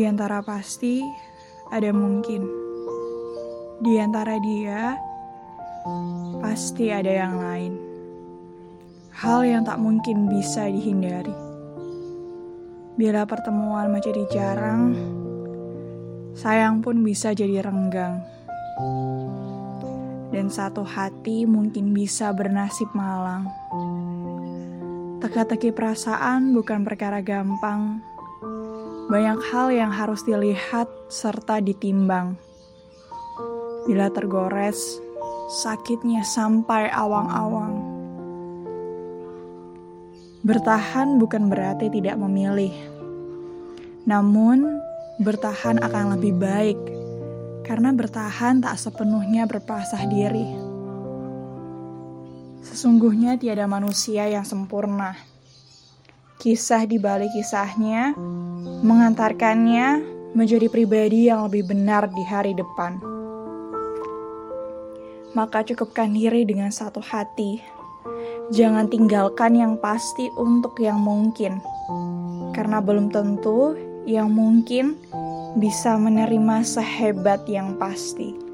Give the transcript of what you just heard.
antara pasti, ada mungkin. Di antara dia, pasti ada yang lain. Hal yang tak mungkin bisa dihindari. Bila pertemuan menjadi jarang, sayang pun bisa jadi renggang. Dan satu hati mungkin bisa bernasib malang. Teka-teki perasaan bukan perkara gampang. Banyak hal yang harus dilihat serta ditimbang. Bila tergores, sakitnya sampai awang-awang. Bertahan bukan berarti tidak memilih. Namun, bertahan akan lebih baik karena bertahan tak sepenuhnya berpasah diri. Sesungguhnya tiada manusia yang sempurna. Kisah di balik kisahnya mengantarkannya menjadi pribadi yang lebih benar di hari depan. Maka cukupkan diri dengan satu hati. Jangan tinggalkan yang pasti untuk yang mungkin. Karena belum tentu yang mungkin bisa menerima sehebat yang pasti.